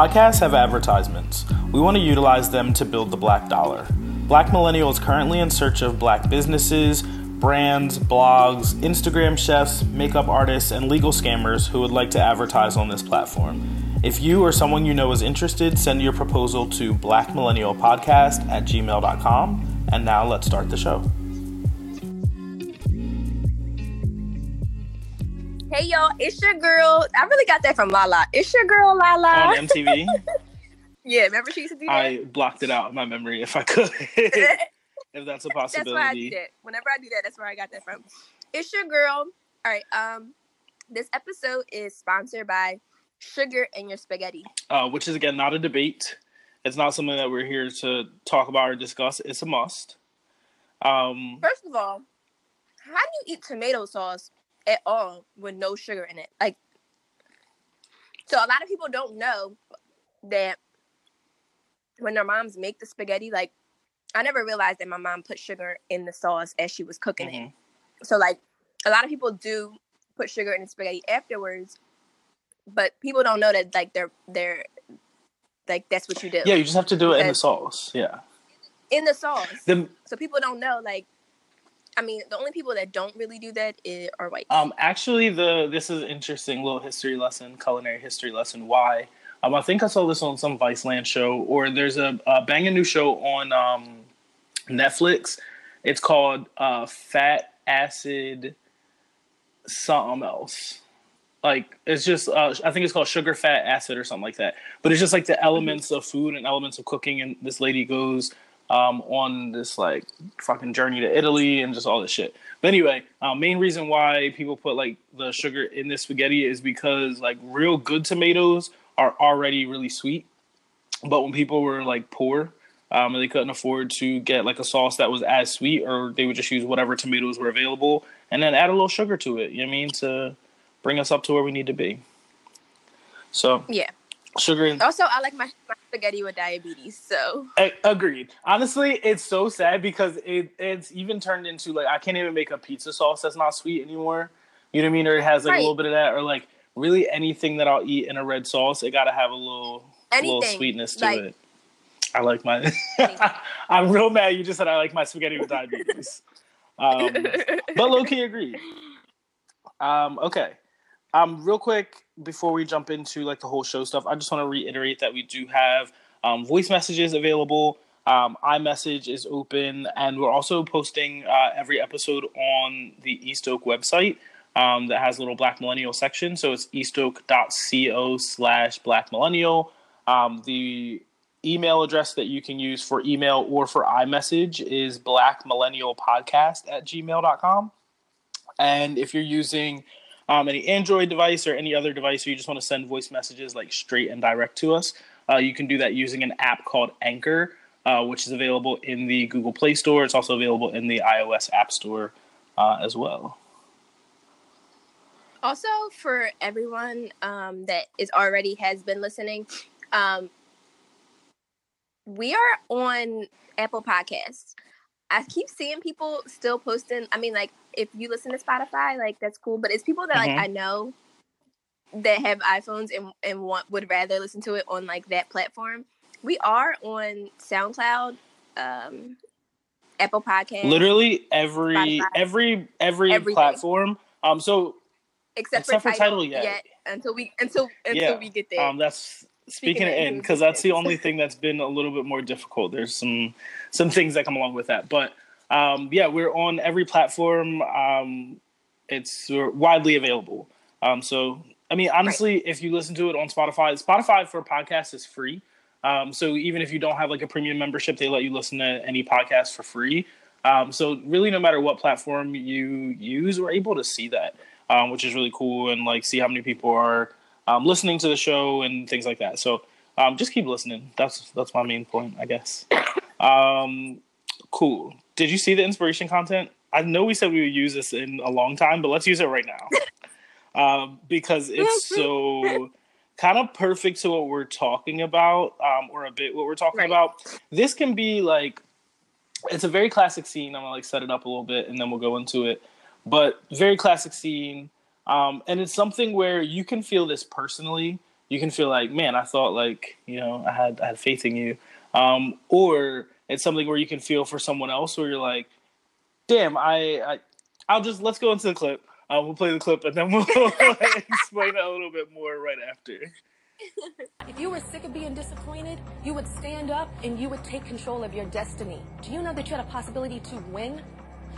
Podcasts have advertisements. We want to utilize them to build the black dollar. Black Millennial is currently in search of black businesses, brands, blogs, Instagram chefs, makeup artists, and legal scammers who would like to advertise on this platform. If you or someone you know is interested, send your proposal to blackmillennialpodcast at gmail.com. And now let's start the show. Hey y'all, it's your girl. I really got that from Lala. It's your girl Lala on MTV. yeah, remember she used to do that. I blocked it out of my memory if I could. if that's a possibility. That's why I do that. Whenever I do that, that's where I got that from. It's your girl. All right. Um, this episode is sponsored by Sugar in Your Spaghetti. Uh, which is again not a debate. It's not something that we're here to talk about or discuss. It's a must. Um, First of all, how do you eat tomato sauce at all with no sugar in it. Like, so a lot of people don't know that when their moms make the spaghetti, like, I never realized that my mom put sugar in the sauce as she was cooking mm-hmm. it. So, like, a lot of people do put sugar in the spaghetti afterwards, but people don't know that, like, they're, they're, like, that's what you do. Yeah, you just have to do it in the sauce. Yeah. In the sauce. The, so people don't know, like, I mean, the only people that don't really do that is, are white. Um, actually, the this is interesting little history lesson, culinary history lesson. Why? Um, I think I saw this on some Viceland show, or there's a, a banging new show on um, Netflix. It's called uh, Fat Acid Something Else. Like it's just, uh, I think it's called Sugar Fat Acid or something like that. But it's just like the mm-hmm. elements mm-hmm. of food and elements of cooking, and this lady goes um, on this like fucking journey to Italy and just all this shit. But anyway, uh, main reason why people put like the sugar in this spaghetti is because like real good tomatoes are already really sweet, but when people were like poor um, and they couldn't afford to get like a sauce that was as sweet, or they would just use whatever tomatoes were available and then add a little sugar to it. You know what I mean to bring us up to where we need to be. So yeah, sugar and also i like my, spaghetti with diabetes so. Agreed. Honestly it's so sad because it it's even turned into like i can't even make a pizza sauce that's not sweet anymore. You know what i mean? Or it has like right. a little bit of that. Or like really anything that i'll eat in a red sauce it gotta have a little a little sweetness to like, it. I like my i'm real mad you just said i like my spaghetti with diabetes. Um, but low-key agreed. Um, okay um, real quick before we jump into like the whole show stuff, I just want to reiterate that we do have um, voice messages available. Um, iMessage is open, and we're also posting uh, every episode on the East Oak website um, that has a little Black Millennial section. So it's eastoak.co slash Black Millennial. Um, the email address that you can use for email or for iMessage is blackmillennialpodcast at gmail.com. And if you're using um, any Android device or any other device, or you just want to send voice messages like straight and direct to us, uh, you can do that using an app called Anchor, uh, which is available in the Google Play Store. It's also available in the iOS App Store uh, as well. Also, for everyone um, that is already has been listening, um, we are on Apple Podcasts. I keep seeing people still posting. I mean, like if you listen to Spotify, like that's cool. But it's people that mm-hmm. like I know that have iPhones and and want would rather listen to it on like that platform. We are on SoundCloud, um, Apple Podcast, literally every Spotify, every every everything. platform. Um, so except, except for, for Tidal, yet. yet until we until until yeah. we get there. Um, that's speaking, of in because that's the only thing that's been a little bit more difficult. There's some some things that come along with that, but um, yeah, we're on every platform. Um, it's widely available. Um, so, I mean, honestly, right. if you listen to it on Spotify, Spotify for podcasts is free. Um, so even if you don't have like a premium membership, they let you listen to any podcast for free. Um, so really, no matter what platform you use, we're able to see that, um, which is really cool, and like see how many people are listening to the show and things like that. So just keep listening. That's that's my main point, I guess. cool did you see the inspiration content? I know we said we would use this in a long time, but let's use it right now um, because it's so kind of perfect to what we're talking about, um, or a bit what we're talking right. about. This can be like it's a very classic scene. I'm gonna like set it up a little bit, and then we'll go into it. But very classic scene, um, and it's something where you can feel this personally you can feel like, man, I thought like you know I had I had faith in you, um, or it's something where you can feel for someone else where you're like, damn, I, I I'll just let's go into the clip. Uh, we'll play the clip and then we'll explain it a little bit more right after. If you were sick of being disappointed, you would stand up and you would take control of your destiny. Do you know that you had a possibility to win?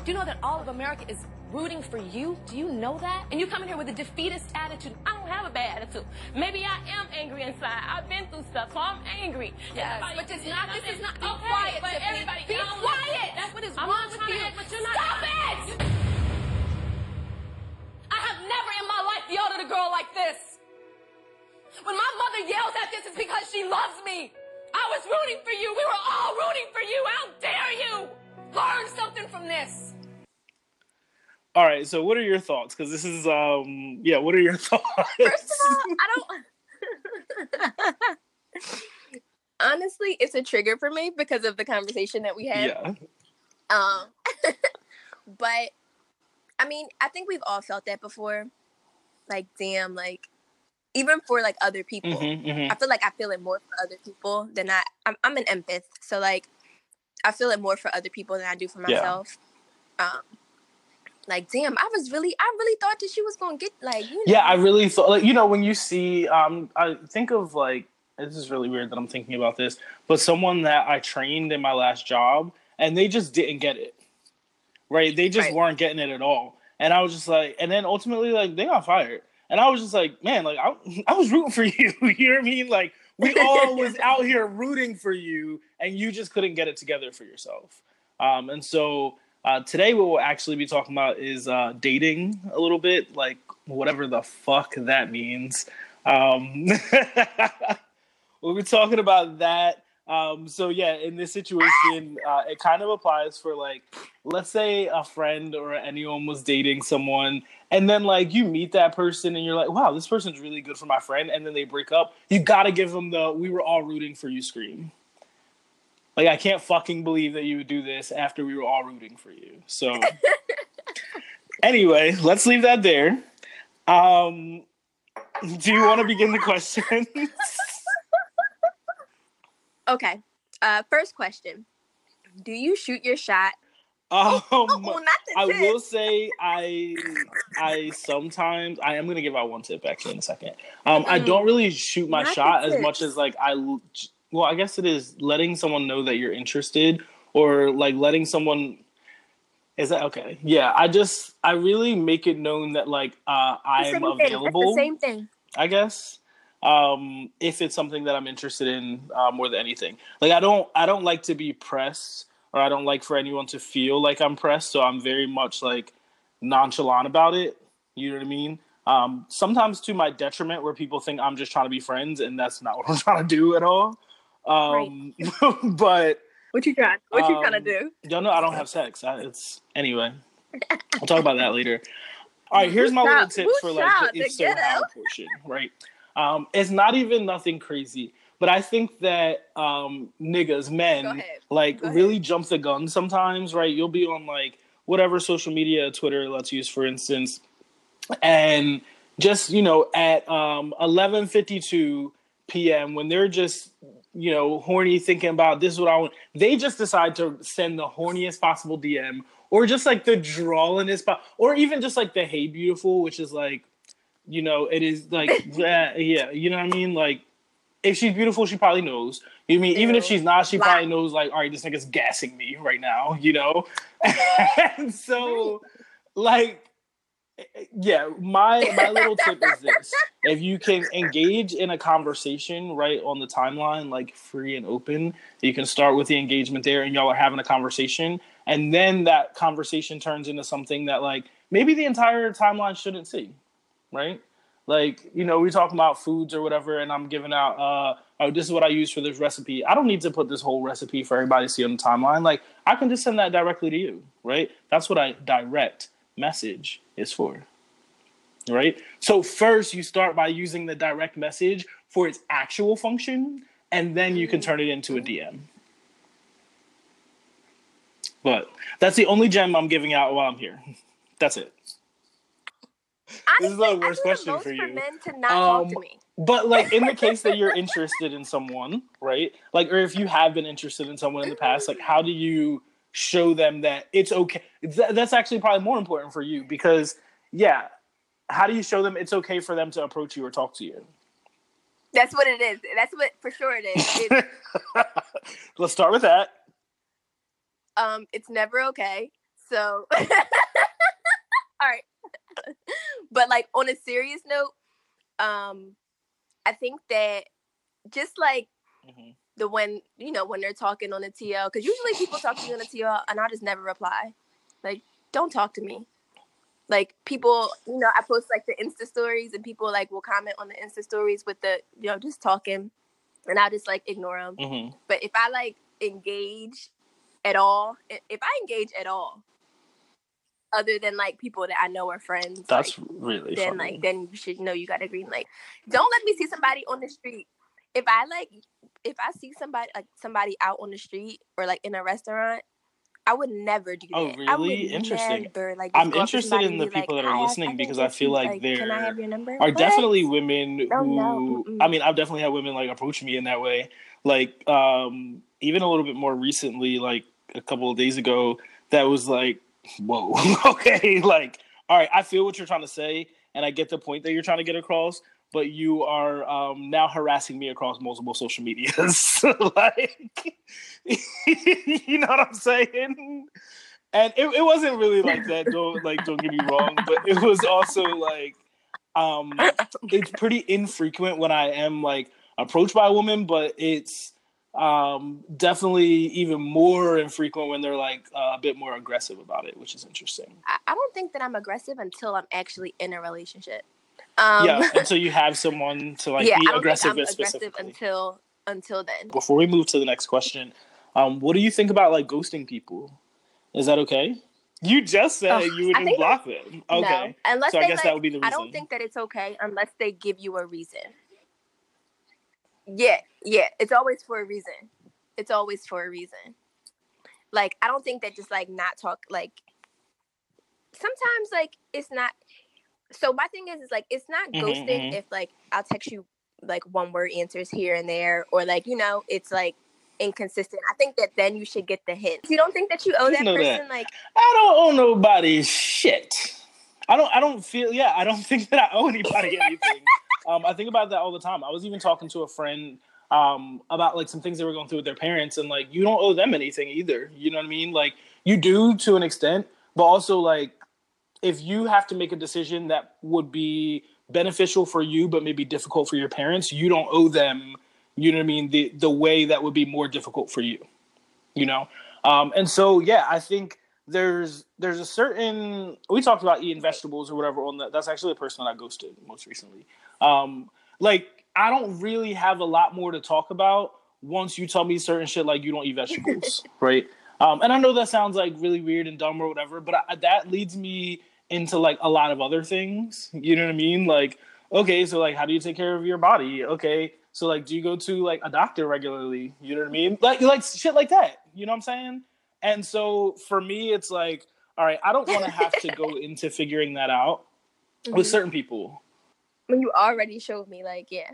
Do you know that all of America is rooting for you? Do you know that? And you come in here with a defeatist attitude. I don't have a bad attitude. Maybe I am angry inside. I've been through stuff, so I'm angry. Yes, Everybody- but it's not- this is not- be okay, quiet, but Tiffany. everybody Be quiet. That's what is I'm wrong with you. to- But you're not. Stop it! I have never in my life yelled at a girl like this. When my mother yells at this, it's because she loves me. I was rooting for you. We were all rooting for you. How dare you? Learn something from this. All right, so what are your thoughts? Because this is um yeah, what are your thoughts? First of all, I don't. Honestly, it's a trigger for me because of the conversation that we had. yeah, Um, but I mean, I think we've all felt that before. Like, damn, like even for like other people, Mhm, mhm. I feel like I feel it more for other people than I. I'm, I'm an empath, so like I feel it more for other people than I do for Yeah. myself. Um, like, damn, I was really, I really thought that she was gonna get like, you know, yeah. I really thought like you know when you see um I think of like this is really weird that I'm thinking about this, but someone that I trained in my last job and they just didn't get it, right? They just Right. weren't getting it at all, and I was just like, and then ultimately like they got fired, and I was just like, man, like I I was rooting for you. you know what I mean? Like we all was out here rooting for you, and you just couldn't get it together for yourself. Um, and so uh, today, what we'll actually be talking about is uh, dating a little bit, like whatever the fuck that means. Um, we'll be talking about that. Um, so yeah, in this situation, uh, it kind of applies for like, let's say a friend or anyone was dating someone, and then like you meet that person, and you're like, wow, this person's really good for my friend, and then they break up. You got to give them the "we were all rooting for you" scream. Like I can't fucking believe that you would do this after we were all rooting for you. So anyway, let's leave that there. Um, do you want to begin the questions? Okay. Uh, first question: Do you shoot your shot? um, Oh, I will say I I sometimes I am gonna give out one tip actually in a second. Um, I Mm. don't really shoot my Not shot as much as like I well I guess it is letting someone know that you're interested or like letting someone is that okay? Yeah, I just I really make it known that like uh, I'm same thing. Available. the same thing. I guess. Um, if it's something that I'm interested in uh, more than anything, like I don't, I don't like to be pressed, or I don't like for anyone to feel like I'm pressed. So I'm very much like nonchalant about it. You know what I mean? Um, sometimes to my detriment, where people think I'm just trying to be friends, and that's not what I'm trying to do at all. Um, but What you trying? What you trying to Um, do? Y'all know I don't have sex. I, it's anyway. We'll talk about that later. All right, here's my little tips for like the if so how portion, right? Um, it's not even nothing crazy, but I think that um, niggas, men, like really jump the gun sometimes, right? You'll be on like whatever social media, Twitter, let's use for instance, and just you know at um 11:52 p.m. when they're just you know horny thinking about this is what I want, they just decide to send the horniest possible DM or just like the drawingest, po- or even just like the hey beautiful, which is like you know it is like yeah, yeah, you know what I mean, like. If she's beautiful, she probably knows. You mean even if she's not, she probably knows. Like, all right, this nigga's gassing me right now, you know. and so, like, yeah, my my little tip is this: if you can engage in a conversation right on the timeline, like free and open, you can start with the engagement there, and y'all are having a conversation, and then that conversation turns into something that like maybe the entire timeline shouldn't see, right? Like you know, we're talking about foods or whatever, and I'm giving out, uh, oh, this is what I use for this recipe. I don't need to put this whole recipe for everybody to see on the timeline. Like I can just send that directly to you, right? That's what I direct message is for right? So first you start by using the direct message for its actual function, and then you can turn it into a DM. But that's the only gem I'm giving out while I'm here. That's it. Honestly, this is the worst question for you. For men to not um, talk to um, me. But like in the case that you're interested in someone, right? Like, or if you have been interested in someone in the past, like, how do you show them that it's okay? That's actually probably more important for you because, yeah, how do you show them it's okay for them to approach you or talk to you? That's what it is. That's what for sure it is. Let's start with that. Um, it's never okay. So, all right. But like on a serious note, um, I think that just like mm-hmm. the when you know when they're talking on the TL, because usually people talk to me on the TL and I just never reply. Like, don't talk to me. Like people, you know, I post like the Insta stories and people like will comment on the Insta stories with the you know just talking, and I just like ignore them. Mm-hmm. But if I like engage at all, if I engage at all, other than like people that I know are friends. That's like, really then funny. like then you should know you got a green light. Don't let me see somebody on the street. If I like if I see somebody like somebody out on the street or like in a restaurant, I would never do oh, that. Oh, really? Interesting. Never, like, I'm interested in the people like, that are listening because I feel like, like there are what? definitely women who. No. I mean, I've definitely had women like approach me in that way. Like, um, even a little bit more recently, like a couple of days ago, that was like, whoa, okay, like, all right, I feel what you're trying to say, and I get the point that you're trying to get across, but you are um, now harassing me across multiple social medias. like, you know what I'm saying? And it, it wasn't really like that. Don't like, don't get me wrong, but it was also like, um, it's pretty infrequent when I am like approached by a woman, but it's um, definitely even more infrequent when they're like uh, a bit more aggressive about it, which is interesting. I, I, don't think that I'm aggressive until I'm actually in a relationship. Um, yeah, until you have someone to like yeah, be aggressive with aggressive until until then. Before we move to the next question, um, what do you think about like ghosting people? Is that okay? You just said oh, you wouldn't block them. Okay, no. unless so I guess like, that would be the reason. I don't think that it's okay unless they give you a reason. Yeah, yeah. It's always for a reason. It's always for a reason. Like I don't think that just like not talk like sometimes like it's not so my thing is is like it's not mm-hmm, ghosting mm-hmm. if like I'll text you like one word answers here and there or like you know it's like inconsistent. I think that then you should get the hint. You don't think that you owe that person that. like I don't owe nobody shit. I don't I don't feel yeah, I don't think that I owe anybody anything. Um, I think about that all the time. I was even talking to a friend um, about like some things they were going through with their parents, and like you don't owe them anything either. You know what I mean? Like you do to an extent, but also like if you have to make a decision that would be beneficial for you but maybe difficult for your parents, you don't owe them. You know what I mean? The the way that would be more difficult for you. You know, um, and so yeah, I think there's there's a certain we talked about eating vegetables or whatever on that. That's actually the person that I ghosted most recently. Um, like I don't really have a lot more to talk about once you tell me certain shit like you don't eat vegetables, right? Um, and I know that sounds like really weird and dumb or whatever, but I, that leads me into like a lot of other things. You know what I mean? Like, okay, so like, how do you take care of your body? Okay, so like, do you go to like a doctor regularly? You know what I mean? Like, like shit like that. You know what I'm saying? And so for me, it's like, all right, I don't want to have to go into figuring that out mm-hmm. with certain people when you already showed me like yeah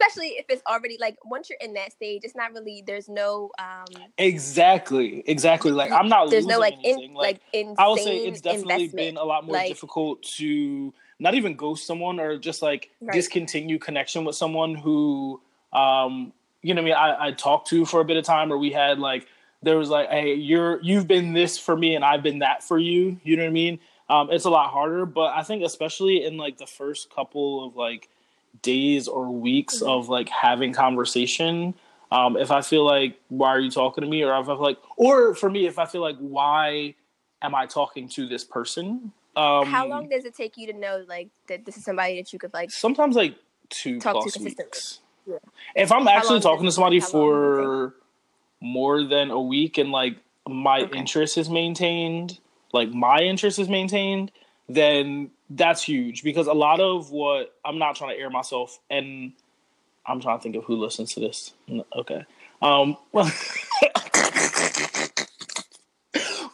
especially if it's already like once you're in that stage it's not really there's no um exactly exactly like i'm not there's no like anything. in, like, like i would say it's definitely been a lot more like, difficult to not even ghost someone or just like right. discontinue connection with someone who um you know I mean I, I talked to for a bit of time or we had like there was like hey you're you've been this for me and i've been that for you you know what i mean um, it's a lot harder. But I think especially in like the first couple of like days or weeks mm-hmm. of like having conversation. Um, if I feel like why are you talking to me, or if I feel like, or for me, if I feel like why am I talking to this person? Um, How long does it take you to know like that this is somebody that you could like? Sometimes like two plus to weeks. Yeah. If I'm actually talking to somebody for more than a week and like my okay. interest is maintained, like my interest is maintained, then that's huge because a lot of what I'm not trying to air myself and I'm trying to think of who listens to this. Okay. Um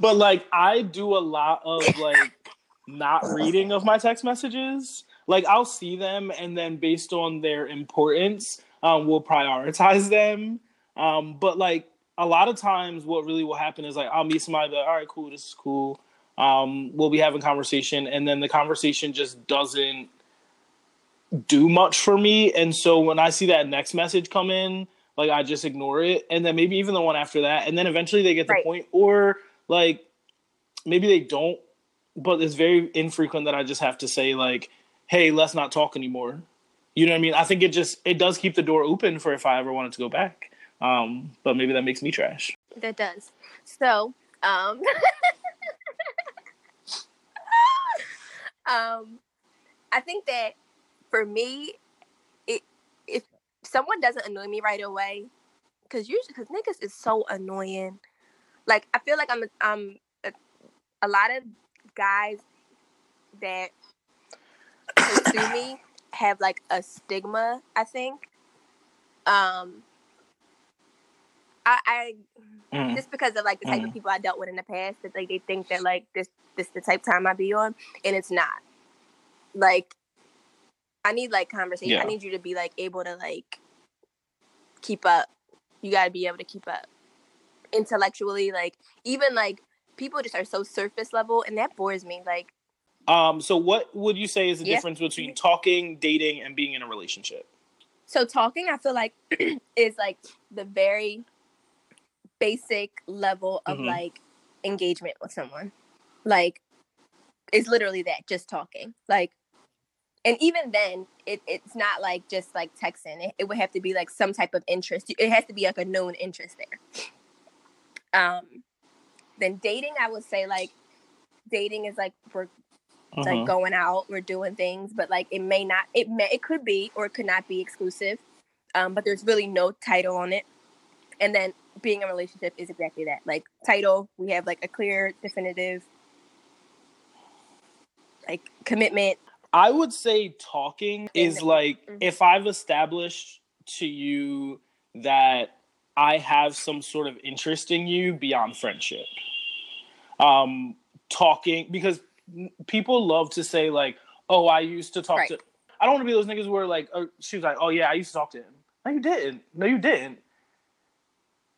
but like I do a lot of like not reading of my text messages. Like I'll see them, and then based on their importance, um, we'll prioritize them. Um, but like a lot of times, what really will happen is like I'll meet somebody that all right, cool, this is cool. Um, we'll be having conversation, and then the conversation just doesn't do much for me. And so when I see that next message come in, like I just ignore it, and then maybe even the one after that, and then eventually they get the Right. point, or like maybe they don't, but it's very infrequent that I just have to say like, "Hey, let's not talk anymore." You know what I mean? I think it just it does keep the door open for if I ever wanted to go back. Um, but maybe that makes me trash. That does. So, um, um, I think that for me, it if someone doesn't annoy me right away, because usually because niggas is so annoying. Like I feel like I'm I'm a, a lot of guys that pursue me have like a stigma. I think. Um. I, I Mm. just because of like the type Mhm. of people I dealt with in the past that like they think that like this this the type of time I be on and it's not. Like I need like conversation. Yeah. I need you to be like able to like keep up. You gotta be able to keep up. Intellectually, like even like people just are so surface level and that bores me. Like Um, so what would you say is the Yeah. difference between talking, dating, and being in a relationship? so talking I feel like is like the very basic level of Mhm. like engagement with someone. Like it's literally that, just talking. Like and even then it, it's not like just like texting. It, it would have to be like some type of interest. It has to be like a known interest there. Um then dating I would say like dating is like we're like Mhm. going out, we're doing things, but like it may not, it may, it could be or it could not be exclusive. Um, but there's really no title on it. And then being in a relationship is exactly that. Like title, we have like a clear, definitive, like commitment. I would say talking is like Mhm. if I've established to you that I have some sort of interest in you beyond friendship. Um, talking because people love to say like, "Oh, I used to talk Right. to." I don't want to be those niggas where like, oh, she was like, "Oh yeah, I used to talk to him." No, you didn't. No, you didn't.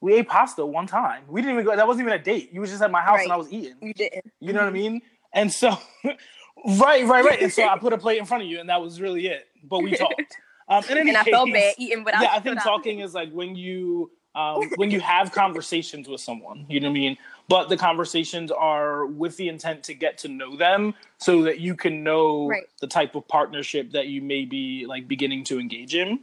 We ate pasta one time. We didn't even go. That wasn't even a date. You was just at my house and I was eating. You didn't. You know what I mean? And so, right, right, right. And so I put a plate in front of you, and that was really it. But we talked. Um, And I felt bad eating without. Yeah, I think without- talking is like when you um, when you have conversations with someone. You know what I mean? But the conversations are with the intent to get to know them, so that you can know Right. the type of partnership that you may be like beginning to engage in.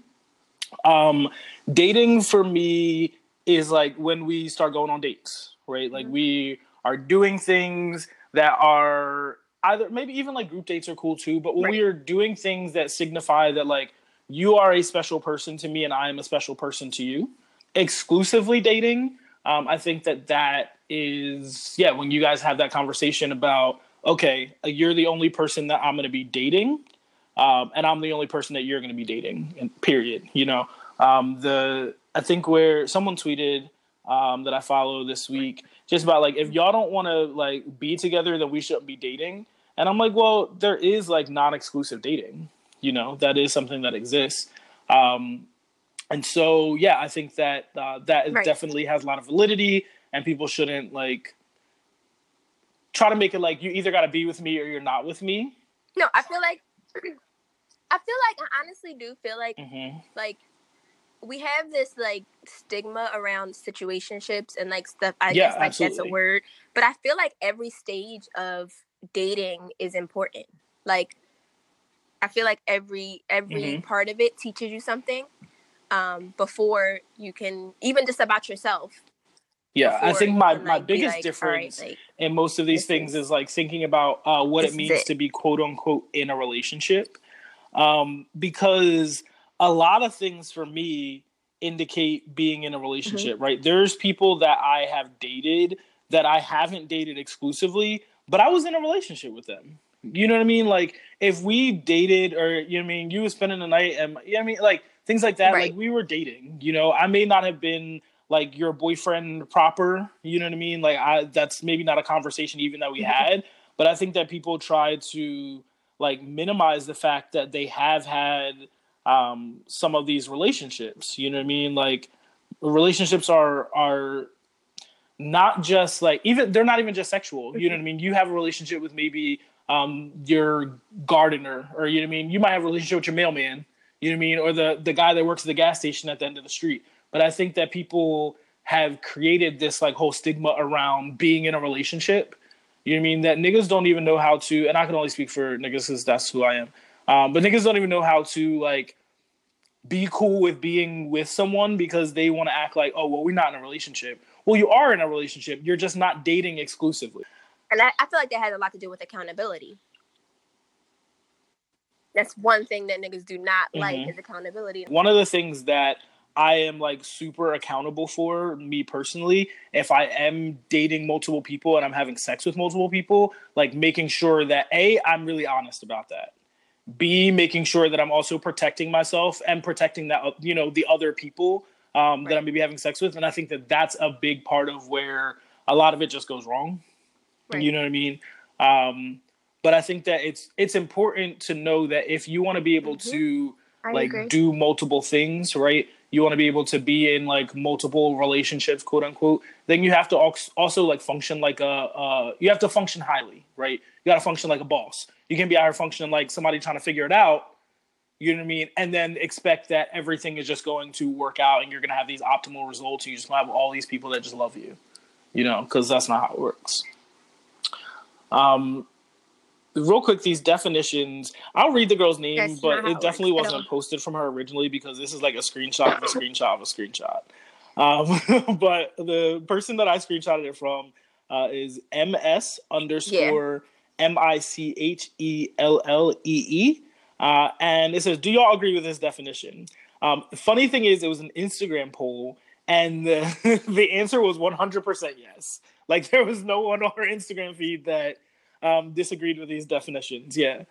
Um, dating for me is like when we start going on dates, right? Like Mhm. we are doing things that are either maybe even like group dates are cool too, but when Right. we are doing things that signify that like you are a special person to me and I am a special person to you. Exclusively dating, um, I think that that is yeah when you guys have that conversation about okay you're the only person that I'm going to be dating um, and I'm the only person that you're going to be dating. And period. You know, um, the I think where someone tweeted um, that I follow this week just about like if y'all don't want to like be together, then we shouldn't be dating. And I'm like, well, there is like non-exclusive dating. You know, that is something that exists. Um, and so, yeah, I think that uh, that Right. definitely has a lot of validity, and people shouldn't like try to make it like you either got to be with me or you're not with me. No, I feel like. I feel like I honestly do feel like hmm like we have this like stigma around situationships and like stuff. I Yeah, guess like that's a word, but I feel like every stage of dating is important. Like, I feel like every every Mhm. part of it teaches you something um, before you can even just about yourself. Yeah, I think my, can, my like, be biggest like, all right, difference like, in most of these things is- is like thinking about uh, what it means it. to be quote unquote in a relationship. Um, because a lot of things for me indicate being in a relationship, right? There's people that I have dated that I haven't dated exclusively, but I was in a relationship with them. You know what I mean? Like if we dated or you know what I mean, you were spending the night and you know what I mean, like things like that, Right. like we were dating, you know. I may not have been like your boyfriend proper, you know what I mean? Like I that's maybe not a conversation even that we Mhm. had, but I think that people try to like minimize the fact that they have had um, some of these relationships. You know what I mean? Like relationships are are not just like even they're not even just sexual. You know what I mean? You have a relationship with maybe um, your gardener, or you know what I mean. You might have a relationship with your mailman. You know what I mean, or the the guy that works at the gas station at the end of the street. But I think that people have created this like whole stigma around being in a relationship. You know what I mean? That niggas don't even know how to, and I can only speak for niggas because that's who I am. Um, but niggas don't even know how to like be cool with being with someone because they want to act like, oh, well, we're not in a relationship. Well, you are in a relationship. You're just not dating exclusively. And I, I feel like that has a lot to do with accountability. That's one thing that niggas do not mm-hmm. like is accountability. One of the things that I am like super accountable for me personally. If I am dating multiple people and I'm having sex with multiple people, like making sure that A, I'm really honest about that. B, making sure that I'm also protecting myself and protecting that, you know, the other people um, right. that I may be having sex with. And I think that that's a big part of where a lot of it just goes wrong. Right. You know what I mean? Um, but I think that it's it's important to know that if you want to be able mm-hmm. to I like agree. do multiple things, right? You want to be able to be in like multiple relationships, quote unquote. Then you have to also like function like a uh, you have to function highly, right? You got to function like a boss. You can be out here functioning like somebody trying to figure it out. You know what I mean? And then expect that everything is just going to work out and you're going to have these optimal results. You just have all these people that just love you, you know, because that's not how it works. Um, real quick, these definitions. I'll read the girl's name, That's but it definitely it wasn't posted from her originally because this is like a screenshot of a screenshot of a screenshot. Um, but the person that I screenshotted it from uh, is ms underscore m i c h e l l e e, uh, and it says, "Do y'all agree with this definition?" Um, funny thing is, it was an Instagram poll, and the the answer was one hundred percent yes. Like there was no one on her Instagram feed that um, disagreed with these definitions. Yeah.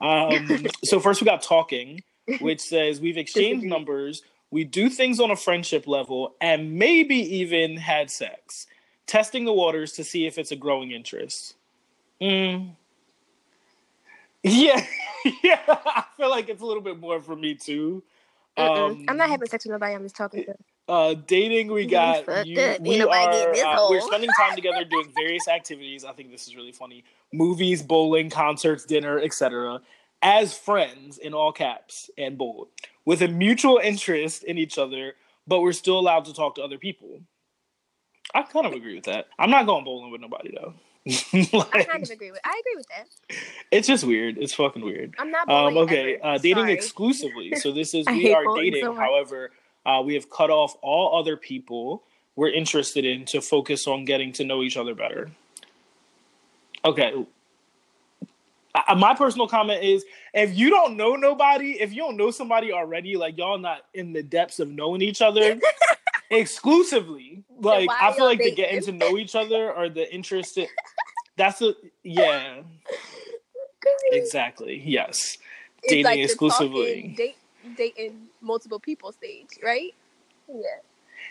Um, so first we got talking, which says we've exchanged numbers, we do things on a friendship level, and maybe even had sex, testing the waters to see if it's a growing interest. Mm. Yeah, yeah. I feel like it's a little bit more for me too. Um, I'm not having sex with nobody. I'm just talking to. Uh, dating, we got you, we are uh, we're spending time together doing various activities. I think this is really funny: movies, bowling, concerts, dinner, etc. As friends, in all caps and bold, with a mutual interest in each other, but we're still allowed to talk to other people. I kind of agree with that. I'm not going bowling with nobody though. Like, I kind of agree with. I agree with that. It's just weird. It's fucking weird. I'm not. Um, okay, uh, dating Sorry. exclusively. So this is we are dating. So however, uh, we have cut off all other people we're interested in to focus on getting to know each other better. Okay. I, my personal comment is if you don't know nobody, if you don't know somebody already, like y'all not in the depths of knowing each other exclusively, like I feel like dating? the getting to know each other or the interested. That's a yeah. Exactly. Yes. It's dating like exclusively. Date, dating multiple people stage, right? Yeah.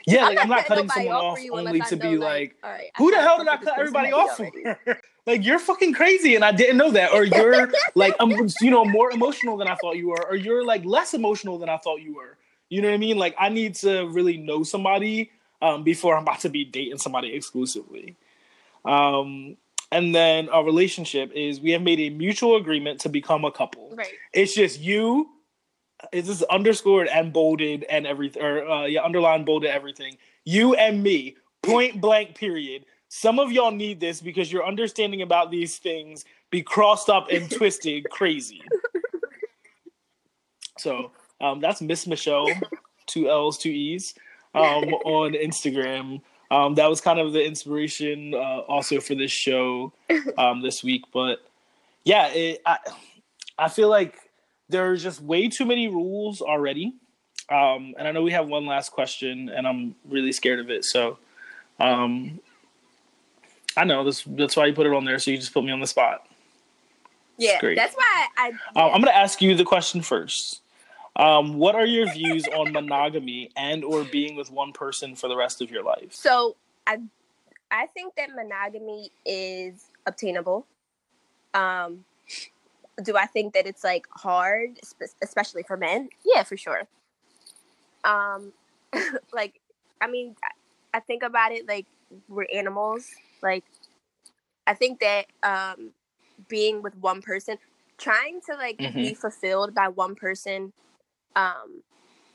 Yeah, like I'm, I'm not cutting someone off, off only to be like, like right, who the hell did I cut everybody off for? like you're fucking crazy and I didn't know that, or you're like I'm you know more emotional than I thought you were, or you're like less emotional than I thought you were. You know what I mean? Like I need to really know somebody um, before I'm about to be dating somebody exclusively. Um, and then our relationship is we have made a mutual agreement to become a couple. Right. It's just you is this underscored and bolded and everything, or uh, yeah, underlined, bolded, everything. You and me, point blank, period. Some of y'all need this because your understanding about these things be crossed up and twisted crazy. So um, that's Miss Michelle, two L's, two E's, um, on Instagram. Um, that was kind of the inspiration uh, also for this show um, this week. But yeah, it, I, I feel like there's just way too many rules already. Um, and I know we have one last question, and I'm really scared of it. So, um, I know this. That's why you put it on there. So you just put me on the spot. Yeah, that's why I. Yeah. Uh, I'm going to ask you the question first. Um, what are your views on monogamy and or being with one person for the rest of your life? So I, I think that monogamy is obtainable. Um, do I think that it's like hard, especially for men? Yeah, for sure. Um, like, I mean, I think about it like we're animals. Like, I think that um, being with one person, trying to like mm-hmm. be fulfilled by one person, um,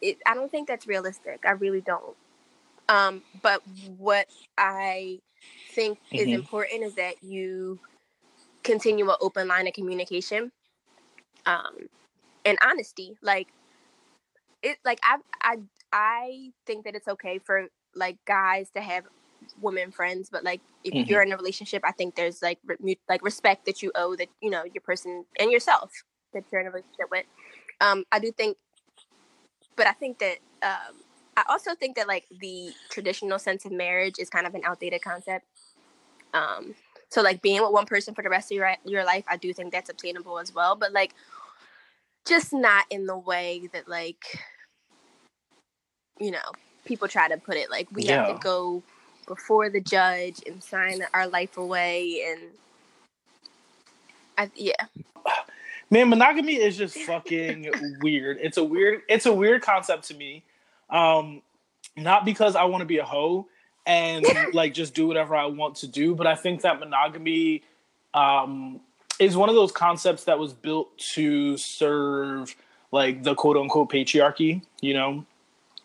it, I don't think that's realistic. I really don't. Um, but what I think mm-hmm. is important is that you continue an open line of communication um, and honesty. Like it, like I, I, I think that it's okay for like guys to have women friends, but like if mm-hmm. you're in a relationship, I think there's like re- like respect that you owe that you know your person and yourself that you're in a relationship with. Um, I do think, but I think that um, I also think that like the traditional sense of marriage is kind of an outdated concept. Um, so like being with one person for the rest of your your life, I do think that's obtainable as well. But like, just not in the way that like, you know, people try to put it. Like we yeah. have to go before the judge and sign our life away, and I, yeah. Man, monogamy is just fucking weird. It's a weird. It's a weird concept to me. Um, not because I want to be a hoe and like just do whatever I want to do. But I think that monogamy um, is one of those concepts that was built to serve like the quote unquote patriarchy, you know?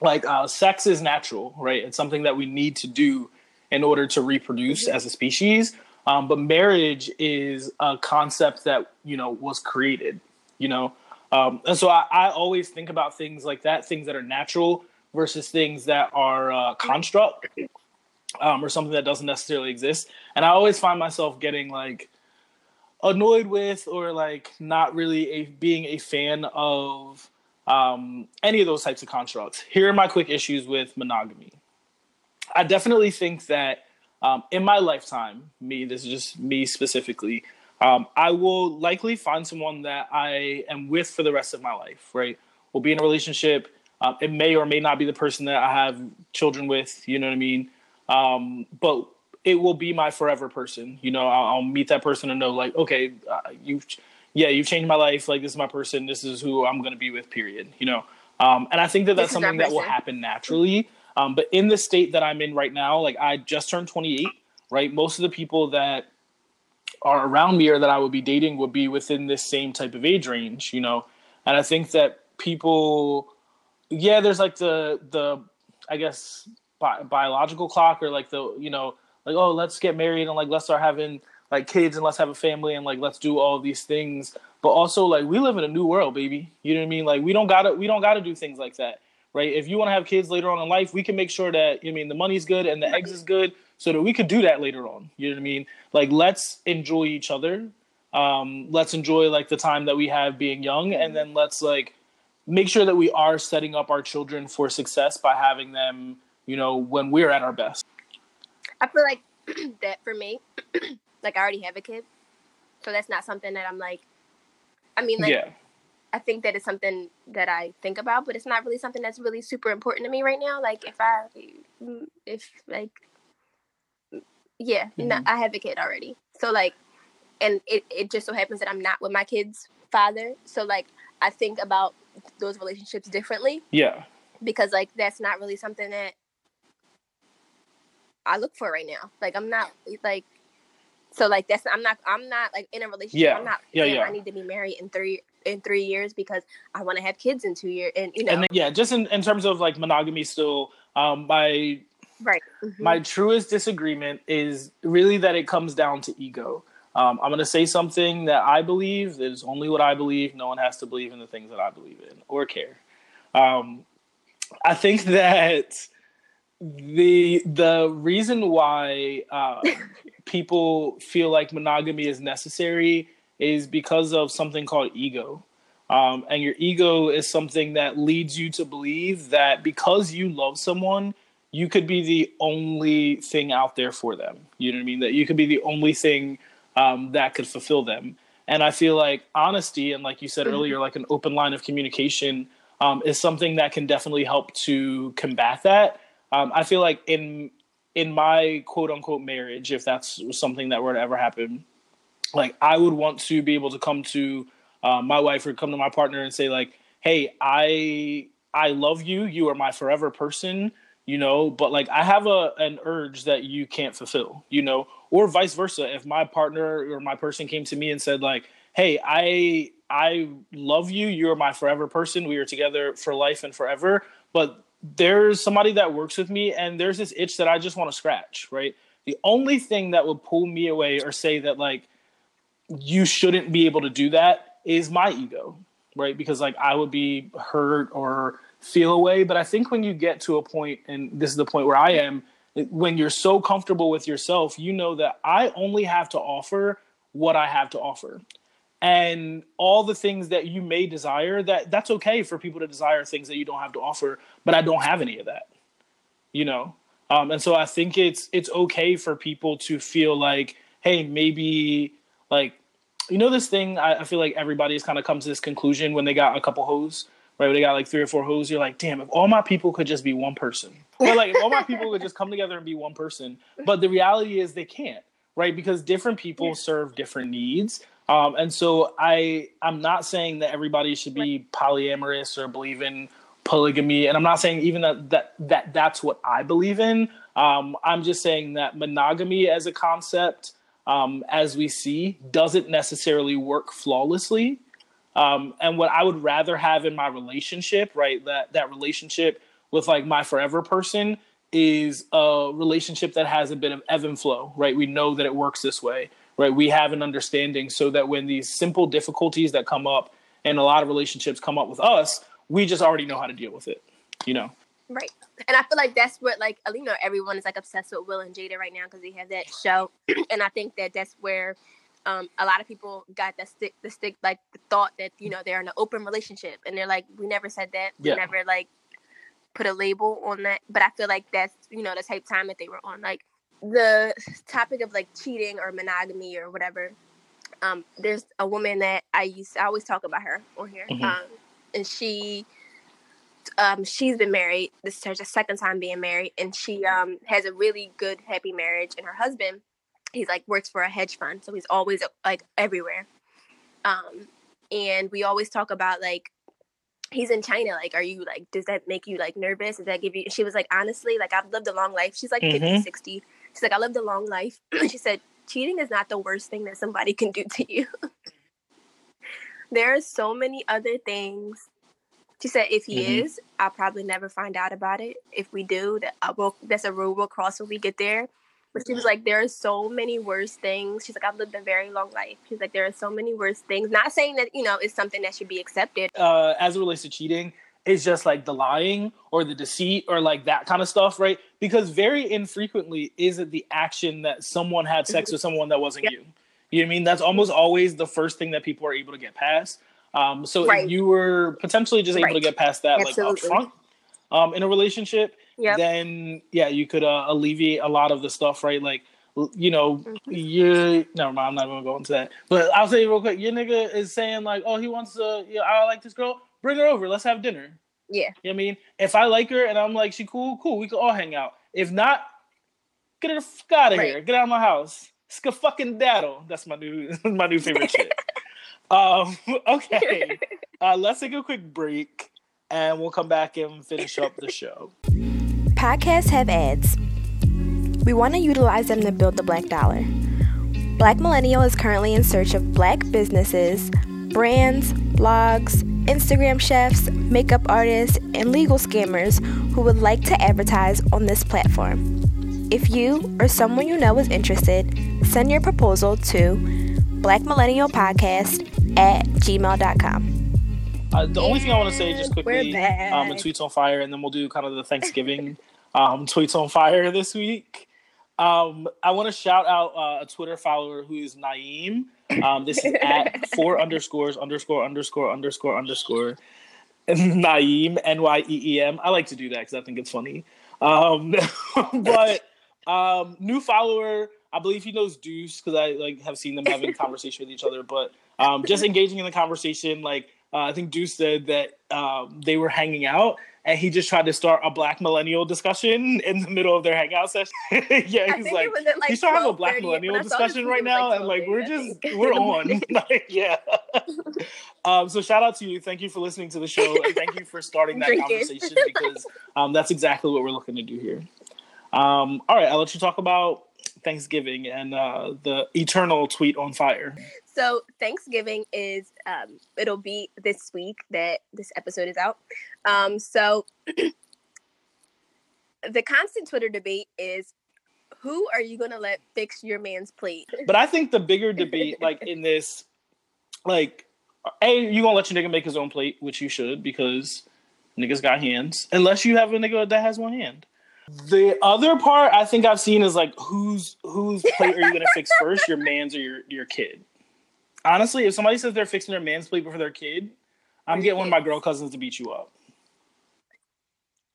Like uh, sex is natural, right? It's something that we need to do in order to reproduce mm-hmm. as a species. Um, but marriage is a concept that, you know, was created, you know? Um, and so I, I always think about things like that, things that are natural versus things that are uh, construct um, or something that doesn't necessarily exist. And I always find myself getting like annoyed with or like not really a, being a fan of um, any of those types of constructs. Here are my quick issues with monogamy. I definitely think that um, in my lifetime, me, this is just me specifically, um, I will likely find someone that I am with for the rest of my life, right? We'll be in a relationship. Um, it may or may not be the person that I have children with, you know what I mean? Um, but it will be my forever person. You know, I'll, I'll meet that person and know, like, okay, uh, you've, yeah, you've changed my life. Like, this is my person. This is who I'm going to be with. Period. You know, um, and I think that that's something that, that will happen naturally. Um, but in the state that I'm in right now, like, I just turned 28. Right, most of the people that are around me or that I would be dating would be within this same type of age range. You know, and I think that people, yeah, there's like the the I guess bi- biological clock or like the you know like oh let's get married and like let's start having like kids and let's have a family and like let's do all these things but also like we live in a new world baby you know what i mean like we don't gotta we don't gotta do things like that right if you want to have kids later on in life we can make sure that you know, I mean the money's good and the eggs is good so that we could do that later on you know what i mean like let's enjoy each other um let's enjoy like the time that we have being young and then let's like make sure that we are setting up our children for success by having them you know, when we're at our best. I feel like that for me, like I already have a kid, so that's not something that I'm like. I mean, like, yeah. I think that it's something that I think about, but it's not really something that's really super important to me right now. Like, if I, if like, yeah, mm-hmm. no, I have a kid already, so like, and it it just so happens that I'm not with my kid's father, so like, I think about those relationships differently. Yeah. Because like that's not really something that I look for right now. Like I'm not like so like that's I'm not I'm not like in a relationship. Yeah. I'm not yeah, yeah. I need to be married in three in three years because I want to have kids in two years and you know and then, yeah just in, in terms of like monogamy still um my right mm-hmm. my truest disagreement is really that it comes down to ego um, I'm going to say something that I believe is only what I believe. No one has to believe in the things that I believe in or care. Um, I think that the the reason why uh, people feel like monogamy is necessary is because of something called ego. Um, and your ego is something that leads you to believe that because you love someone, you could be the only thing out there for them. You know what I mean? That you could be the only thing um, that could fulfill them. And I feel like honesty and, like you said mm-hmm. earlier, like an open line of communication um, is something that can definitely help to combat that um, I feel like in in my quote unquote marriage, if that's something that were to ever happen, like I would want to be able to come to uh, my wife or come to my partner and say like, "Hey, I I love you. You are my forever person." You know, but like I have a an urge that you can't fulfill. You know, or vice versa. If my partner or my person came to me and said like, "Hey, I I love you. You're my forever person. We are together for life and forever." But there's somebody that works with me, and there's this itch that I just want to scratch. Right. The only thing that would pull me away or say that like you shouldn't be able to do that is my ego, right? Because like I would be hurt or feel away. But I think when you get to a point, and this is the point where I am, when you're so comfortable with yourself, you know that I only have to offer what I have to offer. And all the things that you may desire, that that's okay for people to desire things that you don't have to offer, but I don't have any of that. You know? Um, and so I think it's it's okay for people to feel like, hey, maybe like you know this thing I, I feel like everybody's kind of comes to this conclusion when they got a couple hoes right? When they got like three or four hoes you're like damn if all my people could just be one person. Or like if all my people could just come together and be one person but the reality is they can't right? Because different people yeah. serve different needs. Um, and so i i'm not saying that everybody should be polyamorous or believe in polygamy and i'm not saying even that that, that that's what i believe in. Um, i'm just saying that monogamy as a concept um, as we see, doesn't necessarily work flawlessly. Um, and what I would rather have in my relationship, right, that that relationship with like my forever person is a relationship that has a bit of ebb and flow, right? We know that it works this way, right? We have an understanding so that when these simple difficulties that come up and a lot of relationships come up with us, we just already know how to deal with it, you know? Right. And I feel like that's what like you know everyone is like obsessed with Will and Jada right now because they have that show, and I think that that's where um, a lot of people got the stick the stick like the thought that you know they're in an open relationship, and they're like, we never said that, we never like put a label on that. But I feel like that's you know the type time that they were on, like the topic of like cheating or monogamy or whatever. Um, there's a woman that I used I always talk about her on here, mm-hmm. um, and she um, she's been married. This is her second time being married, and she um, has a really good, happy marriage. And her husband, he's like works for a hedge fund, so he's always like everywhere. Um, and we always talk about like he's in China. Like, are you like, does that make you like nervous? Does that give you? She was like, honestly, like I've lived a long life. She's like mm-hmm. 50, 60. She's like, I lived a long life. she said, cheating is not the worst thing that somebody can do to you. there are so many other things she said, if he mm-hmm. is, I'll probably never find out about it. If we do, that I will, that's a road we'll cross when we get there. But she was like, there are so many worse things. She's like, I've lived a very long life. She's like, there are so many worse things. Not saying that, you know, it's something that should be accepted. Uh, as it relates to cheating, it's just like the lying or the deceit or like that kind of stuff, right? Because very infrequently is it the action that someone had sex mm-hmm. with someone that wasn't yep. you. You know what I mean? That's almost always the first thing that people are able to get past. Um, so right. if you were potentially just able right. to get past that Absolutely. like up front um, in a relationship, yep. then yeah, you could uh, alleviate a lot of the stuff, right? Like you know, mm-hmm. you never mind. I'm not gonna go into that. But I'll say real quick. Your nigga is saying like, oh, he wants to. Yeah, I like this girl. Bring her over. Let's have dinner. Yeah. You know I mean, if I like her and I'm like, she cool, cool. We can all hang out. If not, get her the fuck out of right. here. Get out of my house. Ska fucking daddle. That's my new my new favorite shit. Um, okay, uh, let's take a quick break and we'll come back and finish up the show. Podcasts have ads. We want to utilize them to build the black dollar. Black Millennial is currently in search of black businesses, brands, blogs, Instagram chefs, makeup artists, and legal scammers who would like to advertise on this platform. If you or someone you know is interested, send your proposal to Black Millennial Podcast at gmail.com. Uh, the only thing I want to say just quickly um, in Tweets on Fire, and then we'll do kind of the Thanksgiving um, Tweets on Fire this week. Um, I want to shout out uh, a Twitter follower who is Nyeem. Um, this is at four underscores underscore underscore underscore underscore Nyeem N Y E E M. I like to do that because I think it's funny. Um, but um, new follower, I believe he knows Deuce because I like have seen them having conversation with each other. But um, just engaging in the conversation. Like uh, I think Deuce said that um, they were hanging out, and he just tried to start a black millennial discussion in the middle of their hangout session. yeah, he's like, at, like, he's trying to have a black millennial discussion right now, like and like we're just we're on. like, yeah. um, so shout out to you. Thank you for listening to the show, and thank you for starting that conversation because um, that's exactly what we're looking to do here. Um, all right, I'll let you talk about Thanksgiving and uh, the eternal tweet on fire. So Thanksgiving is um, it'll be this week that this episode is out. Um, so the constant Twitter debate is who are you gonna let fix your man's plate? But I think the bigger debate, like in this, like, a you gonna let your nigga make his own plate, which you should because niggas got hands, unless you have a nigga that has one hand. The other part I think I've seen is like whose whose plate are you gonna fix first, your man's or your your kid? Honestly, if somebody says they're fixing their man's plate before their kid, I'm getting one of my girl cousins to beat you up.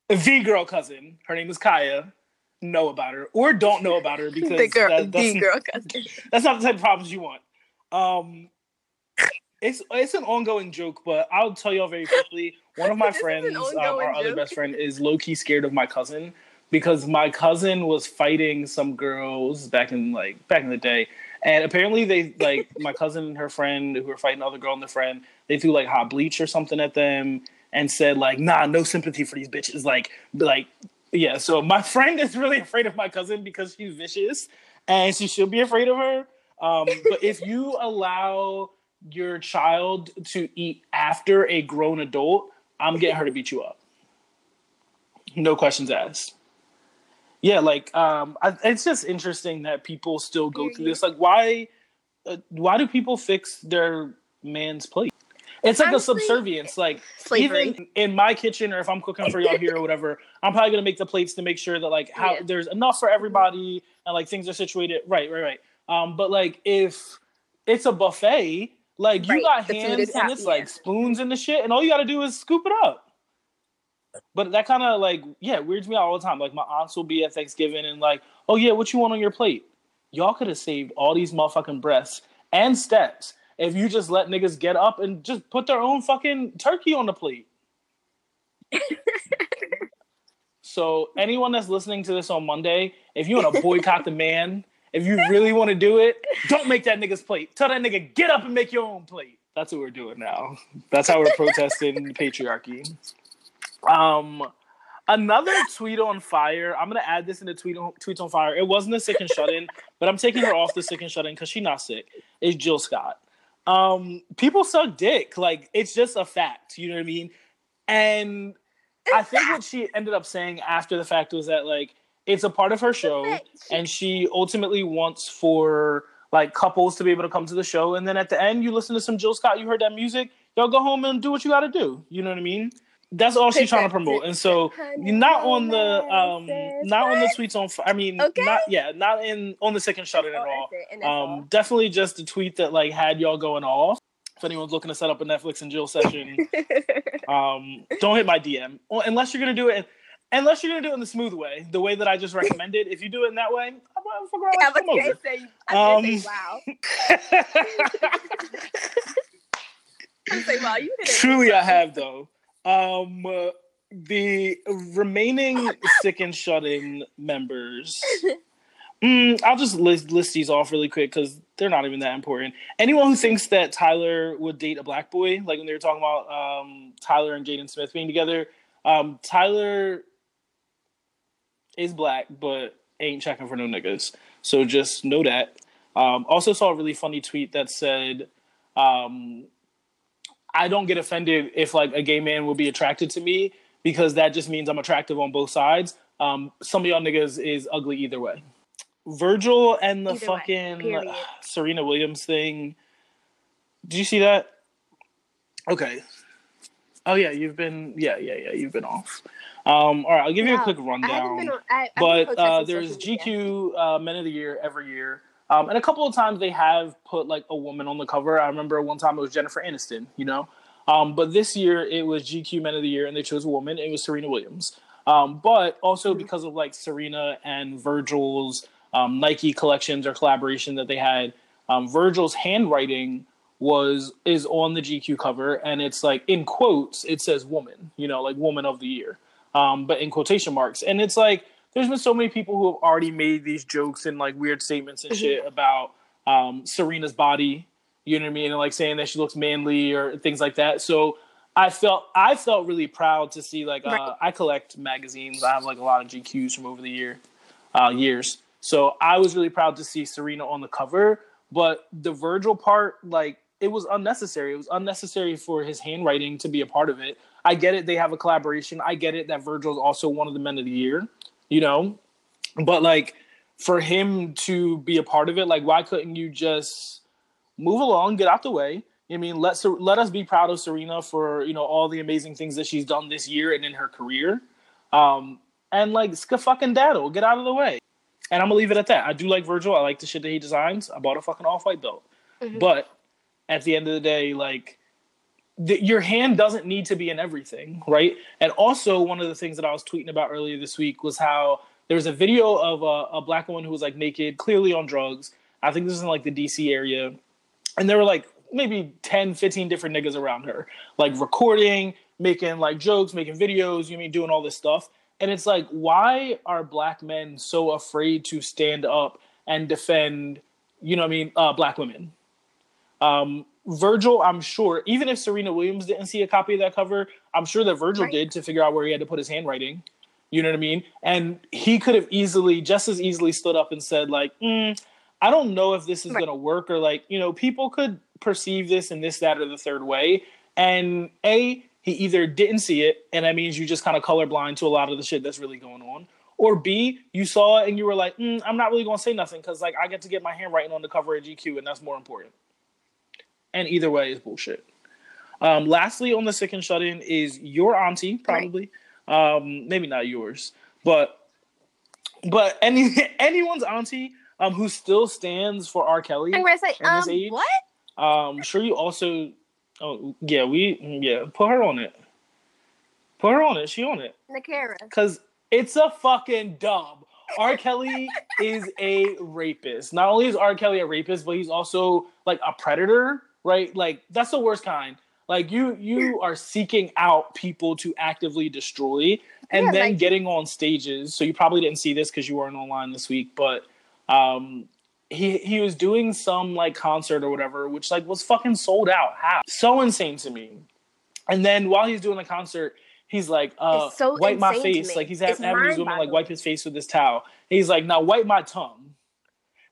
The girl cousin, her name is Kaya. Know about her or don't know about her because the girl, that, the girl cousin. That's not the type of problems you want. Um, it's it's an ongoing joke, but I'll tell y'all very quickly. One of my friends, um, our joke. other best friend, is low key scared of my cousin because my cousin was fighting some girls back in like back in the day, and apparently they like my cousin and her friend who were fighting another girl and the friend they threw like hot bleach or something at them and said like nah no sympathy for these bitches. Like like yeah so my friend is really afraid of my cousin because she's vicious and she should be afraid of her. Um, but if you allow your child to eat after a grown adult i'm getting her to beat you up. No questions asked yeah, like um, I, it's just interesting that people still go through this. Like, why, uh, why do people fix their man's plate? It's like Honestly, a subservience. Like slavery. even in my kitchen, or if I'm cooking for y'all here or whatever, I'm probably gonna make the plates to make sure that like how yeah. there's enough for everybody and like things are situated right, right, right. Um, but like if it's a buffet, like you right. got the hands and it's yeah. like spoons and the shit, and all you got to do is scoop it up. But that kind of like, yeah, weirds me out all the time. Like my aunts will be at Thanksgiving and like, oh yeah, what you want on your plate? Y'all could have saved all these motherfucking breasts and steps if you just let niggas get up and just put their own fucking turkey on the plate. so anyone that's listening to this on Monday, if you want to boycott the man, if you really want to do it, don't make that nigga's plate. Tell that nigga get up and make your own plate. That's what we're doing now. That's how we're protesting the patriarchy. Um, another tweet on fire. I'm gonna add this in the tweet on, tweets on fire. It wasn't a sick and shut in, but I'm taking her off the sick and shut in because she's not sick. It's Jill Scott. Um, people suck dick. Like it's just a fact. You know what I mean? And I think what she ended up saying after the fact was that like it's a part of her show, and she ultimately wants for like couples to be able to come to the show, and then at the end you listen to some Jill Scott, you heard that music, y'all go home and do what you got to do. You know what I mean? That's all she's trying to promote. And so not on the um not on the tweets on I mean okay. not yeah, not in on the second shot at all. Um definitely just a tweet that like had y'all going off. If anyone's looking to set up a Netflix and Jill session, um don't hit my DM. unless you're gonna do it unless you're gonna do it in the smooth way, the way that I just recommended. if you do it in that way, I'm gonna figure out yeah, come over. Say, um, say, wow. I'm say, wow, you Truly, I have though. Um, the remaining sick and shut-in members. Mm, I'll just list list these off really quick because they're not even that important. Anyone who thinks that Tyler would date a black boy, like when they were talking about um, Tyler and Jaden Smith being together, um, Tyler is black but ain't checking for no niggas. So just know that. Um, also saw a really funny tweet that said, um, I don't get offended if like a gay man will be attracted to me because that just means I'm attractive on both sides. Um, some of y'all niggas is ugly either way. Virgil and the either fucking way, Serena Williams thing. Did you see that? Okay. Oh yeah, you've been yeah yeah yeah you've been off. Um, all right, I'll give you a quick rundown. Been, I, but uh, there's GQ uh, Men of the Year every year. Um, and a couple of times they have put like a woman on the cover. I remember one time it was Jennifer Aniston, you know. Um, but this year it was GQ Men of the Year, and they chose a woman. It was Serena Williams. Um, but also mm-hmm. because of like Serena and Virgil's um, Nike collections or collaboration that they had, um, Virgil's handwriting was is on the GQ cover, and it's like in quotes, it says "woman," you know, like "woman of the year," um, but in quotation marks, and it's like there's been so many people who have already made these jokes and like weird statements and shit about um, Serena's body, you know what I mean, and like saying that she looks manly or things like that. So I felt I felt really proud to see like uh, right. I collect magazines. I have like a lot of GQs from over the year uh, years. So I was really proud to see Serena on the cover. But the Virgil part, like it was unnecessary. It was unnecessary for his handwriting to be a part of it. I get it; they have a collaboration. I get it that Virgil is also one of the men of the year, you know. But like for him to be a part of it, like why couldn't you just move along, get out the way? I mean, let let us be proud of Serena for you know all the amazing things that she's done this year and in her career, um, and like fucking daddle, get out of the way. And I'm gonna leave it at that. I do like Virgil. I like the shit that he designs. I bought a fucking off white belt, mm-hmm. but at the end of the day, like the, your hand doesn't need to be in everything, right? And also, one of the things that I was tweeting about earlier this week was how there was a video of a, a black woman who was like naked, clearly on drugs. I think this is in like the DC area, and there were like maybe 10, 15 different niggas around her, like recording, making like jokes, making videos, you mean doing all this stuff. And it's like, why are black men so afraid to stand up and defend, you know I mean, uh, black women? Um, Virgil, I'm sure, even if Serena Williams didn't see a copy of that cover, I'm sure that Virgil right. did to figure out where he had to put his handwriting. You know what I mean? And he could have easily, just as easily, stood up and said, like, mm, I don't know if this is right. going to work, or like, you know, people could perceive this in this, that, or the third way. And A, he either didn't see it, and that means you just kind of colorblind to a lot of the shit that's really going on. Or B, you saw it and you were like, mm, I'm not really going to say nothing because like I get to get my handwriting on the cover of GQ, and that's more important. And either way is bullshit. Um, lastly, on the sick and shut in is your auntie, probably. Right. Um, maybe not yours, but but any anyone's auntie um, who still stands for R. Kelly. I'm gonna say, um, age, what? Um, sure you also. Oh yeah, we yeah. Put her on it. Put her on it. She on it. Nakara. Because it's a fucking dub. R. Kelly is a rapist. Not only is R. Kelly a rapist, but he's also like a predator, right? Like that's the worst kind. Like you you are seeking out people to actively destroy and yeah, then like, getting on stages. So you probably didn't see this because you weren't online this week, but um he he was doing some like concert or whatever, which like was fucking sold out. How so insane to me. And then while he's doing the concert, he's like, uh, so wipe my face. Like he's having, having these women like wipe his face with this towel. he's like, now wipe my tongue.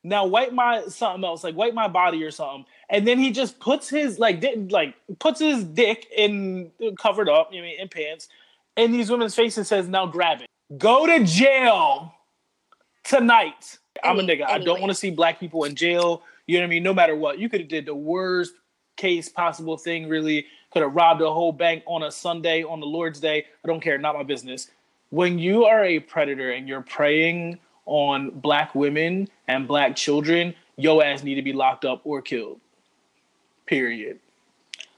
Now wipe my something else, like wipe my body or something. And then he just puts his like didn't like puts his dick in uh, covered up, you know, in pants, in these women's faces says, now grab it. Go to jail tonight. I'm a nigga. Anyway. I don't want to see black people in jail. You know what I mean? No matter what, you could have did the worst case possible thing. Really, could have robbed a whole bank on a Sunday on the Lord's Day. I don't care. Not my business. When you are a predator and you're preying on black women and black children, your ass need to be locked up or killed. Period.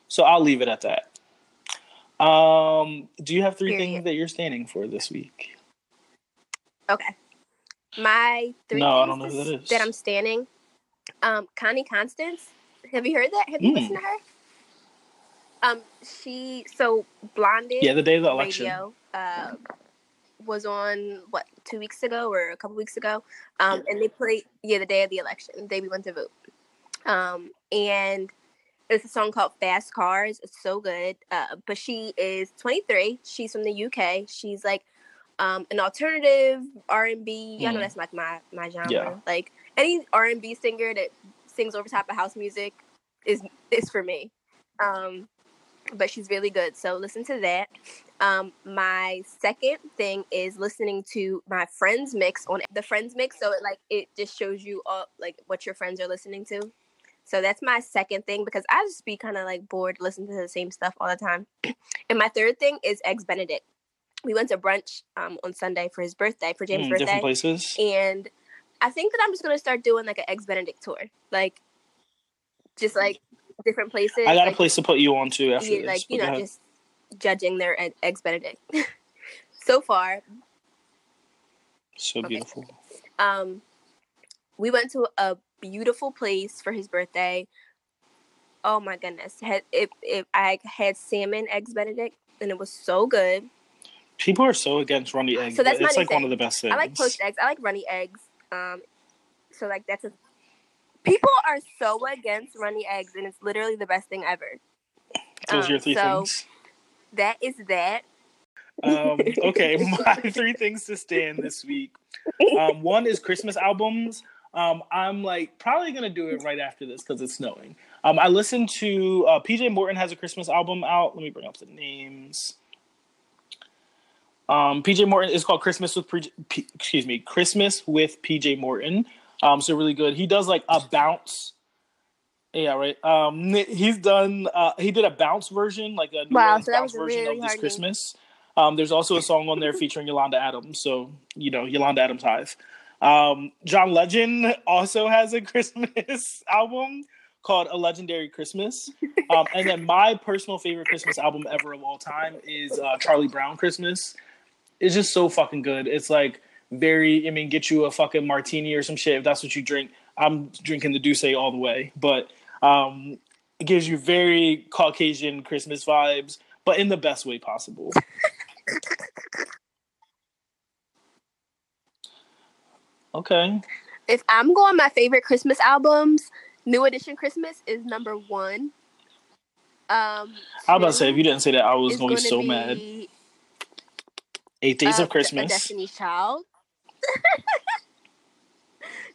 So I'll leave it at that. Um, do you have three Period. things that you're standing for this week? Okay my three no, I don't know who that, is. that I'm standing. Um, Connie Constance. Have you heard that? Have you mm. listened to her? Um, she so Blonded. Yeah, the day of the election. Radio, uh, was on what two weeks ago or a couple weeks ago. Um, and they played yeah the day of the election, the day we went to vote. Um, and it's a song called Fast Cars. It's so good. Uh, but she is 23. She's from the UK. She's like um, an alternative R and B. Y'all know mm. that's like my my genre. Yeah. Like any R and B singer that sings over top of house music is is for me. Um, but she's really good. So listen to that. Um, my second thing is listening to my friends mix on the friends mix. So it like it just shows you all like what your friends are listening to. So that's my second thing because I just be kind of like bored listening to the same stuff all the time. and my third thing is Eggs Benedict we went to brunch um, on Sunday for his birthday, for James' mm, birthday. Different places. And I think that I'm just gonna start doing like an eggs Benedict tour, like just like different places. I got like, a place to put you on too after yeah, this. Like you know, just judging their eggs Benedict. so far. So okay. beautiful. Um, we went to a beautiful place for his birthday. Oh my goodness! Had if if I had salmon eggs Benedict and it was so good. People are so against runny eggs, So that's it's like new one of the best things. I like poached eggs. I like runny eggs. Um, so like that's a. People are so against runny eggs, and it's literally the best thing ever. Those are your um, three so- things. That is that. Um, okay, my three things to stand this week. Um, one is Christmas albums. Um, I'm like probably gonna do it right after this because it's snowing. Um, I listened to uh, PJ Morton has a Christmas album out. Let me bring up the names. Um, PJ Morton is called Christmas with P- excuse me Christmas with PJ Morton. Um, so really good. He does like a bounce. Yeah, right. Um, he's done. Uh, he did a bounce version, like a New Wow, Orleans so bounce version really of this. Christmas. Um, there's also a song on there featuring Yolanda Adams. So you know Yolanda Adams Hive. Um, John Legend also has a Christmas album called A Legendary Christmas. Um, and then my personal favorite Christmas album ever of all time is uh, Charlie Brown Christmas. It's just so fucking good. It's like very, I mean, get you a fucking martini or some shit if that's what you drink. I'm drinking the D'USSÉ all the way, but um, it gives you very Caucasian Christmas vibes, but in the best way possible. Okay. If I'm going my favorite Christmas albums, New Edition Christmas is number one. Um, I was about to say, if you didn't say that, I was going to be so mad. Eight Days uh, of Christmas. Destiny's Child.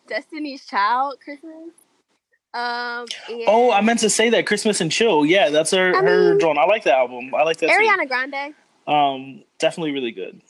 Destiny's Child Christmas. Um, Oh, I meant to say that Christmas and Chill. Yeah, that's her I her mean-. I like that album. I like that. too. Ariana Grande. Um, definitely really good.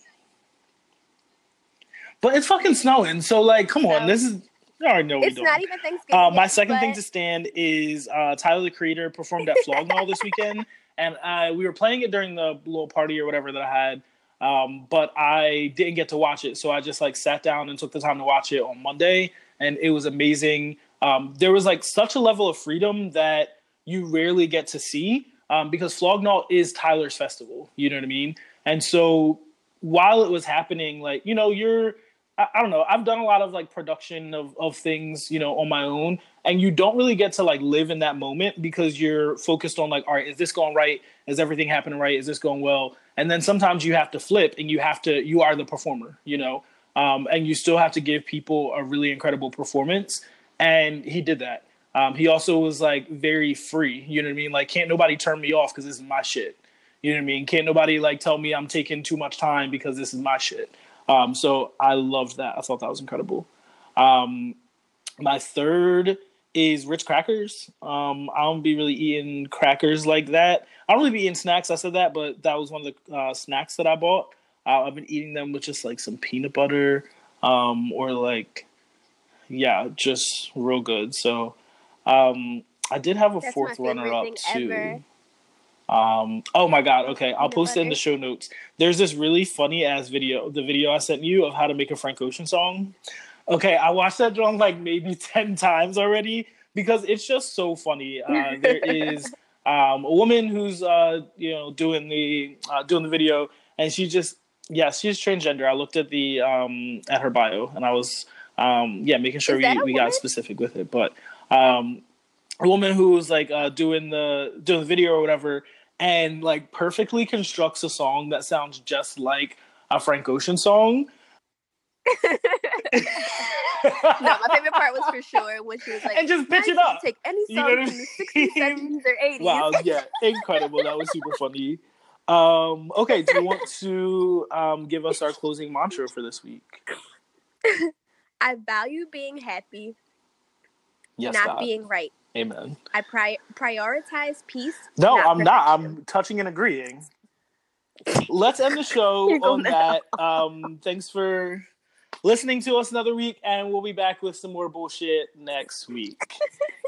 But it's fucking snowing, so like, come on, So- this is. I already know It's not even Thanksgiving. Uh, my second thing to stand is uh, Tyler the Creator performed at Flog Gnaw this weekend, and uh, we were playing it during the little party or whatever that I had. Um, but I didn't get to watch it, so I just like sat down and took the time to watch it on Monday, and it was amazing. Um, there was like such a level of freedom that you rarely get to see um, because Flog Gnaw is Tyler's festival. You know what I mean? And so while it was happening, like you know, you're I, I don't know. I've done a lot of like production of of things, you know, on my own, and you don't really get to like live in that moment because you're focused on like, all right, is this going right? Is everything happening right? Is this going well? And then sometimes you have to flip, and you have to you are the performer, you know, um, and you still have to give people a really incredible performance. And he did that. Um, he also was like very free. You know what I mean? Like, can't nobody turn me off because this is my shit. You know what I mean? Can't nobody like tell me I'm taking too much time because this is my shit. Um, so I loved that. I thought that was incredible. Um, my third is Ritz crackers. Um, I don't be really eating crackers like that. I don't really be eating snacks. I said that, but that was one of the uh, snacks that I bought. Uh, I've been eating them with just like some peanut butter um, or like, yeah, just real good. So um, I did have a That's fourth runner up too. ever. Um, oh my god, okay. I'll post it in the show notes. There's this really funny ass video, the video I sent you of how to make a Frank Ocean song. Okay, I watched that drum like maybe 10 times already because it's just so funny. Uh, there is um, a woman who's uh, you know doing the uh, doing the video and she just yeah, she's transgender. I looked at the um, at her bio and I was um, yeah, making sure we, we got specific with it. But um, a woman who was like uh, doing the doing the video or whatever, and like perfectly constructs a song that sounds just like a Frank Ocean song. No, my favorite part was for sure when she was like, and just "Now pitch it up. Take any You song know what I from the 60s, 70s, or 80s. Wow, yeah, incredible. That was super funny. Um, okay, do you want to um, give us our closing mantra for this week? I value being happy, Yes, not God. being right. Amen. I pri- prioritize peace. No, not I'm not. I'm touching and agreeing. Let's end the show on that. Um, thanks for listening to us another week, and we'll be back with some more bullshit next week.